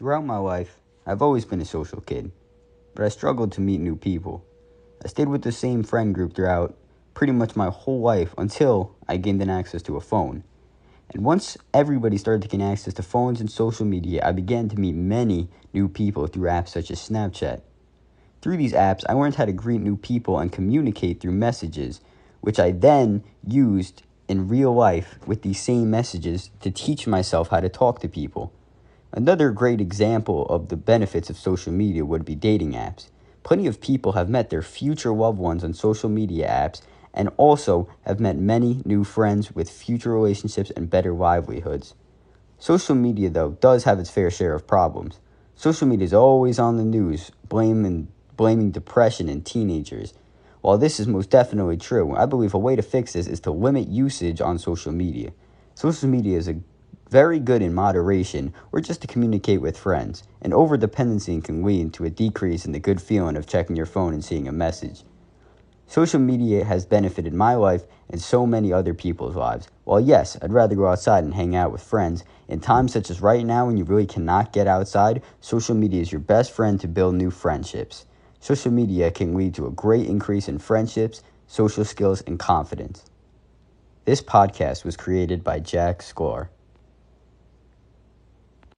Throughout my life, I've always been a social kid, but I struggled to meet new people. I stayed with the same friend group throughout pretty much my whole life until I gained an access to a phone. And once everybody started to gain access to phones and social media, I began to meet many new people through apps such as Snapchat. Through these apps, I learned how to greet new people and communicate through messages, which I then used in real life with these same messages to teach myself how to talk to people. Another great example of the benefits of social media would be dating apps. Plenty of people have met their future loved ones on social media apps and also have met many new friends with future relationships and better livelihoods. Social media, though, does have its fair share of problems. Social media is always on the news, blaming, blaming depression in teenagers. While this is most definitely true, I believe a way to fix this is to limit usage on social media. Social media is a very good in moderation or just to communicate with friends. An overdependency can lead to a decrease in the good feeling of checking your phone and seeing a message. Social media has benefited my life and so many other people's lives. While yes, I'd rather go outside and hang out with friends, in times such as right now when you really cannot get outside, social media is your best friend to build new friendships. Social media can lead to a great increase in friendships, social skills, and confidence. This podcast was created by Jack Sklar.